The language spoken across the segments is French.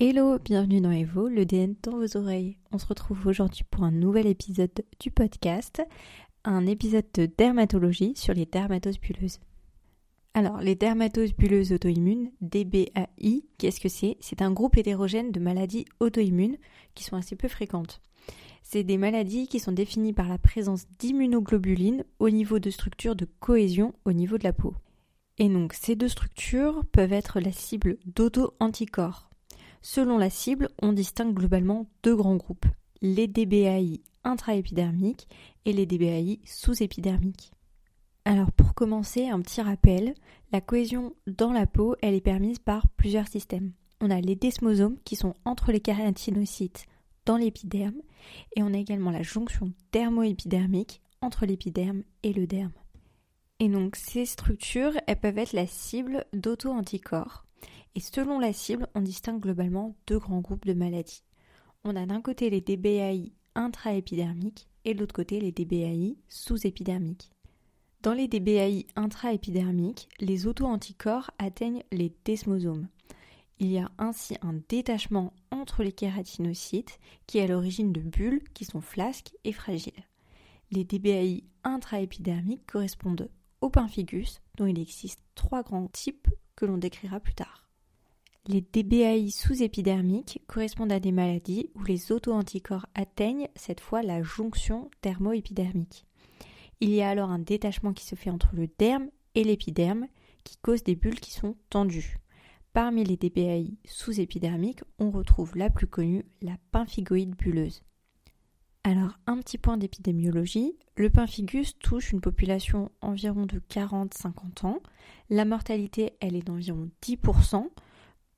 Hello, bienvenue dans Evo, le DN dans vos oreilles. On se retrouve aujourd'hui pour un nouvel épisode du podcast, un épisode de dermatologie sur les dermatoses bulleuses. Alors, les dermatoses bulleuses auto-immunes, DBAI, qu'est-ce que c'est? C'est un groupe hétérogène de maladies auto-immunes qui sont assez peu fréquentes. C'est des maladies qui sont définies par la présence d'immunoglobulines au niveau de structures de cohésion au niveau de la peau. Et donc, ces deux structures peuvent être la cible d'auto-anticorps Selon la cible, on distingue globalement deux grands groupes, les DBAI intraépidermiques et les DBAI sous-épidermiques. Alors pour commencer, un petit rappel, la cohésion dans la peau, elle est permise par plusieurs systèmes. On a les desmosomes qui sont entre les kératinocytes dans l'épiderme et on a également la jonction dermoépidermique entre l'épiderme et le derme. Et donc ces structures, elles peuvent être la cible d'auto-anticorps et selon la cible, on distingue globalement deux grands groupes de maladies. On a d'un côté les DBAI intraépidermiques et de l'autre côté les DBAI sous-épidermiques. Dans les DBAI intraépidermiques, les auto-anticorps atteignent les desmosomes. Il y a ainsi un détachement entre les kératinocytes qui est à l'origine de bulles qui sont flasques et fragiles. Les DBAI intraépidermiques correspondent au pemphigus, dont il existe trois grands types que l'on décrira plus tard. Les DBAI sous-épidermiques correspondent à des maladies où les auto-anticorps atteignent cette fois la jonction thermoépidermique. Il y a alors un détachement qui se fait entre le derme et l'épiderme qui cause des bulles qui sont tendues. Parmi les DBAI sous-épidermiques, on retrouve la plus connue, la pemphigoïde bulleuse. Alors, un petit point d'épidémiologie. Le pemphigus touche une population environ de 40-50 ans. La mortalité, elle est d'environ 10%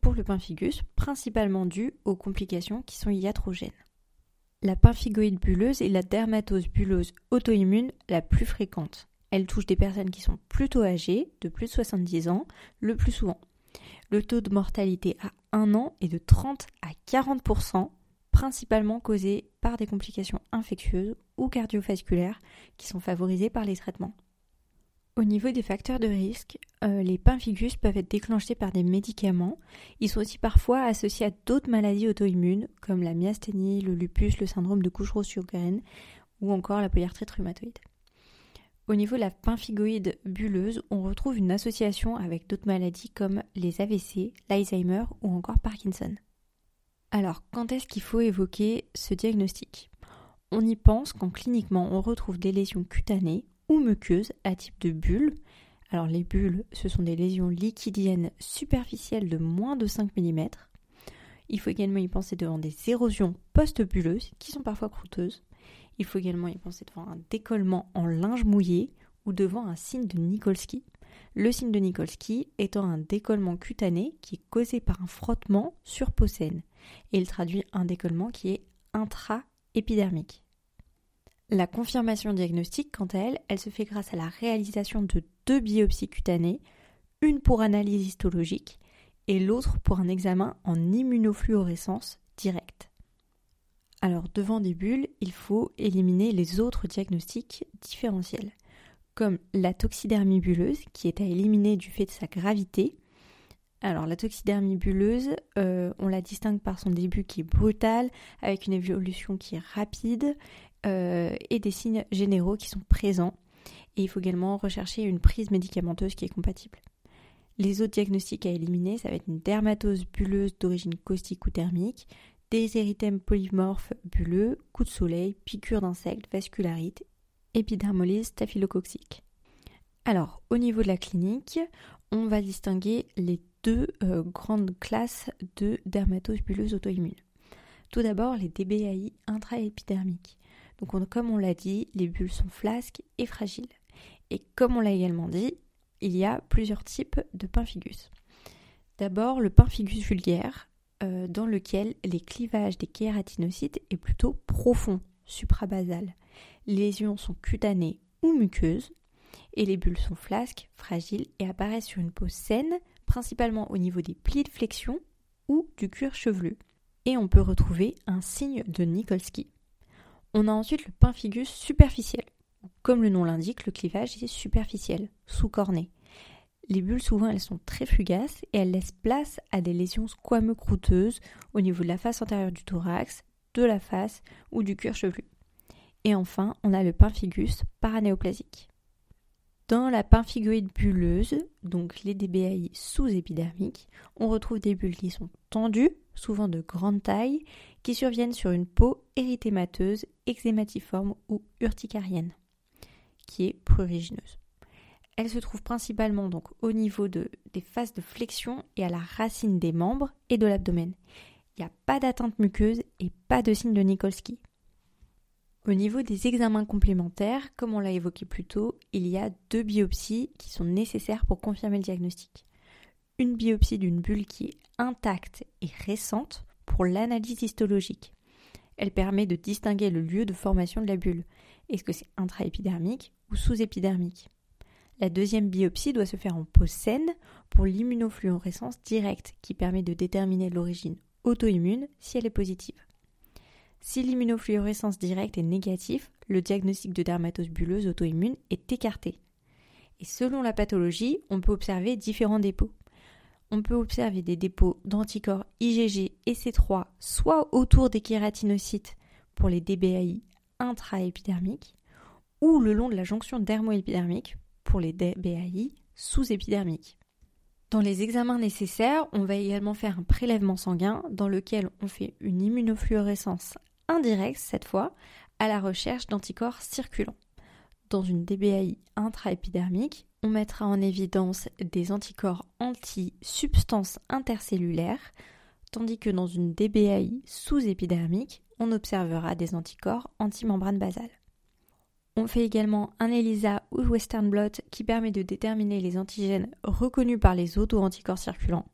pour le pemphigus, principalement dû aux complications qui sont iatrogènes. La pemphigoïde bulleuse est la dermatose bulleuse auto-immune la plus fréquente. Elle touche des personnes qui sont plutôt âgées, de plus de 70 ans, le plus souvent. Le taux de mortalité à 1 an est de 30 à 40%, principalement causé par des complications infectieuses ou cardiovasculaires qui sont favorisées par les traitements. Au niveau des facteurs de risque, euh, les pemphigus peuvent être déclenchés par des médicaments. Ils sont aussi parfois associés à d'autres maladies auto-immunes comme la myasthénie, le lupus, le syndrome de couche sur graine ou encore la polyarthrite rhumatoïde. Au niveau de la pemphigoïde bulleuse, on retrouve une association avec d'autres maladies comme les AVC, l'Alzheimer ou encore Parkinson. Alors, quand est-ce qu'il faut évoquer ce diagnostic? On y pense quand cliniquement on retrouve des lésions cutanées ou muqueuses à type de bulles. Alors les bulles, ce sont des lésions liquidiennes superficielles de moins de 5 mm. Il faut également y penser devant des érosions post-bulleuses qui sont parfois croûteuses. Il faut également y penser devant un décollement en linge mouillé ou devant un signe de Nikolsky. Le signe de Nikolsky étant un décollement cutané qui est causé par un frottement sur peau. Et il traduit un décollement qui est intra-épidermique. La confirmation diagnostique, quant à elle, elle se fait grâce à la réalisation de deux biopsies cutanées, une pour analyse histologique et l'autre pour un examen en immunofluorescence directe. Alors, devant des bulles, il faut éliminer les autres diagnostics différentiels, comme la toxidermie bulleuse, qui est à éliminer du fait de sa gravité. Alors, la toxidermie bulleuse, euh, on la distingue par son début qui est brutal, avec une évolution qui est rapide euh, et des signes généraux qui sont présents. Et il faut également rechercher une prise médicamenteuse qui est compatible. Les autres diagnostics à éliminer, ça va être une dermatose bulleuse d'origine caustique ou thermique, des érythèmes polymorphes bulleux, coup de soleil, piqûres d'insectes, vascularite, épidermolyse staphylococcique. Alors, au niveau de la clinique, on va distinguer les deux euh, grandes classes de dermatose bulleuse auto-immune. Tout d'abord, les DBAI intraépidermiques. Donc comme on l'a dit, les bulles sont flasques et fragiles. Et comme on l'a également dit, il y a plusieurs types de pemphigus. D'abord le pemphigus vulgaire, euh, dans lequel les clivages des kératinocytes est plutôt profond, suprabasal. Les lésions sont cutanées ou muqueuses, et les bulles sont flasques, fragiles et apparaissent sur une peau saine, principalement au niveau des plis de flexion ou du cuir chevelu. Et on peut retrouver un signe de Nikolsky. On a ensuite le pemphigus superficiel. Comme le nom l'indique, le clivage est superficiel, sous-corné. Les bulles, souvent, elles sont très fugaces et elles laissent place à des lésions squameux-croûteuses au niveau de la face antérieure du thorax, de la face ou du cuir chevelu. Et enfin, on a le pemphigus paranéoplasique. Dans la pemphigoïde bulleuse, donc les DBAI sous-épidermiques, on retrouve des bulles qui sont tendues, souvent de grande taille, qui surviennent sur une peau érythémateuse, eczématiforme ou urticarienne, qui est prurigineuse. Elle se trouve principalement donc au niveau de, des phases de flexion et à la racine des membres et de l'abdomen. Il n'y a pas d'atteinte muqueuse et pas de signe de Nikolsky. Au niveau des examens complémentaires, comme on l'a évoqué plus tôt, il y a deux biopsies qui sont nécessaires pour confirmer le diagnostic. Une biopsie d'une bulle qui est intacte et récente pour l'analyse histologique. Elle permet de distinguer le lieu de formation de la bulle. Est-ce que c'est intraépidermique ou sous-épidermique? La deuxième biopsie doit se faire en peau saine pour l'immunofluorescence directe qui permet de déterminer l'origine auto-immune si elle est positive. Si l'immunofluorescence directe est négative, le diagnostic de dermatose bulleuse auto-immune est écarté. Et selon la pathologie, on peut observer différents dépôts. On peut observer des dépôts d'anticorps IgG et C3 soit autour des kératinocytes pour les DBAI intraépidermiques ou le long de la jonction dermoépidermique pour les DBAI sous-épidermiques. Dans les examens nécessaires, on va également faire un prélèvement sanguin dans lequel on fait une immunofluorescence indirecte cette fois à la recherche d'anticorps circulants. Dans une DBAI intraépidermique, on mettra en évidence des anticorps anti-substances intercellulaires, tandis que dans une DBAI sous-épidermique, on observera des anticorps anti-membrane basale. On fait également un ELISA ou Western blot qui permet de déterminer les antigènes reconnus par les auto-anticorps circulants.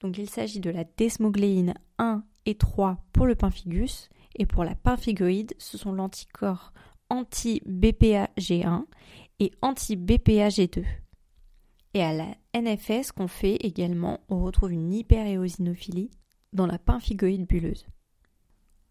Donc il s'agit de la desmogléine 1 et 3 pour le pemphigus et pour la pemphigoïde, ce sont l'anticorps anti-BPA-G1 et anti-BPA-G2. Et à la NFS qu'on fait également, on retrouve une hyperéosinophilie dans la pemphigoïde bulleuse.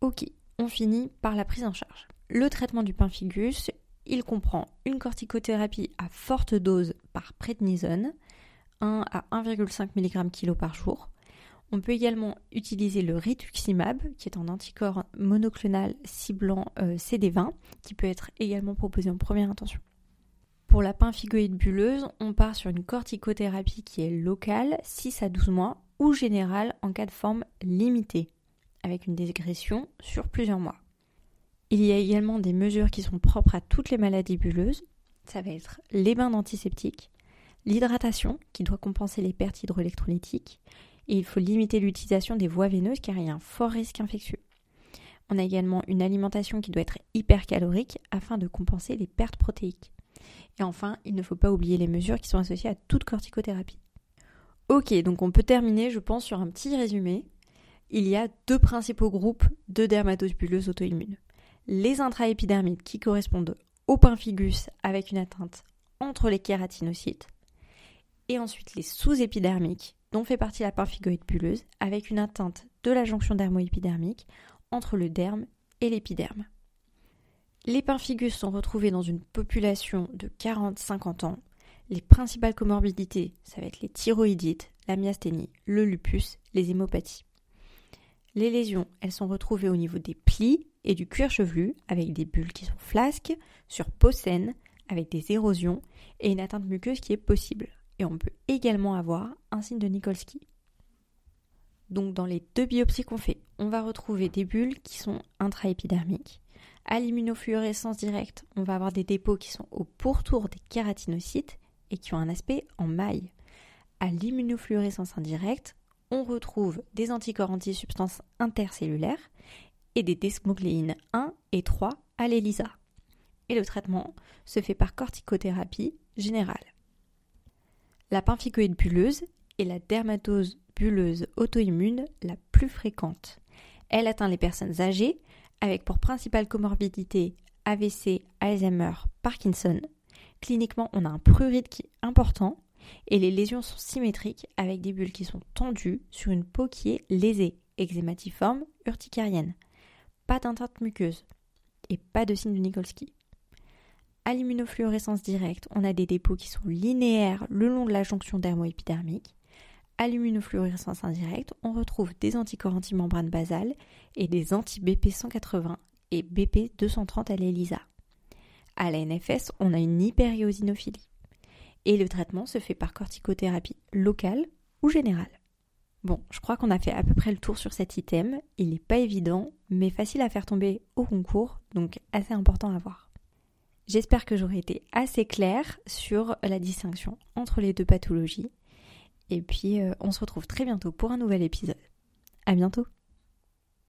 Ok, on finit par la prise en charge. Le traitement du pemphigus, il comprend une corticothérapie à forte dose par prednisone, 1 à 1,5 mg kg par jour, on peut également utiliser le rituximab, qui est un anticorps monoclonal ciblant euh, CD20, qui peut être également proposé en première intention. Pour la pemphigoïde bulleuse, on part sur une corticothérapie qui est locale, 6 à 12 mois, ou générale en cas de forme limitée, avec une dégression sur plusieurs mois. Il y a également des mesures qui sont propres à toutes les maladies bulleuses. Ça va être les bains d'antiseptiques, l'hydratation qui doit compenser les pertes hydroélectrolytiques, et il faut limiter l'utilisation des voies veineuses car il y a un fort risque infectieux. On a également une alimentation qui doit être hypercalorique afin de compenser les pertes protéiques. Et enfin, il ne faut pas oublier les mesures qui sont associées à toute corticothérapie. Ok, donc on peut terminer, je pense, sur un petit résumé. Il y a deux principaux groupes de dermatose bulleuse auto-immune. Les intraépidermides qui correspondent au pemphigus avec une atteinte entre les kératinocytes, et ensuite les sous-épidermiques dont fait partie la pemphigoïde bulleuse, avec une atteinte de la jonction dermoépidermique entre le derme et l'épiderme. Les pemphigus sont retrouvés dans une population de 40-50 ans. Les principales comorbidités, ça va être les thyroïdites, la myasthénie, le lupus, les hémopathies. Les lésions, elles sont retrouvées au niveau des plis et du cuir chevelu, avec des bulles qui sont flasques, sur peau saine, avec des érosions et une atteinte muqueuse qui est possible et on peut également avoir un signe de Nikolsky. Donc dans les deux biopsies qu'on fait, on va retrouver des bulles qui sont intraépidermiques. À l'immunofluorescence directe, on va avoir des dépôts qui sont au pourtour des kératinocytes et qui ont un aspect en maille. À l'immunofluorescence indirecte, on retrouve des anticorps anti-substances intercellulaires et des desmogléines 1 et 3 à l'ELISA. Et le traitement se fait par corticothérapie générale. La pemphigoïde bulleuse est la dermatose bulleuse auto-immune la plus fréquente. Elle atteint les personnes âgées avec pour principale comorbidité AVC, Alzheimer, Parkinson. Cliniquement, on a un prurite qui est important et les lésions sont symétriques avec des bulles qui sont tendues sur une peau qui est lésée, eczématiforme, urticarienne. Pas d'atteinte muqueuse et pas de signe de Nikolsky. À l'immunofluorescence directe, on a des dépôts qui sont linéaires le long de la jonction dermo-épidermique. À l'immunofluorescence indirecte, on retrouve des anticorps antimembrane basale et des anti-BP 180 et BP 230 à l'ELISA. À la NFS, on a une hyperiosinophilie. Et le traitement se fait par corticothérapie locale ou générale. Bon, je crois qu'on a fait à peu près le tour sur cet item. Il n'est pas évident, mais facile à faire tomber au concours, donc assez important à voir. J'espère que j'aurai été assez claire sur la distinction entre les deux pathologies. Et puis, euh, on se retrouve très bientôt pour un nouvel épisode. À bientôt!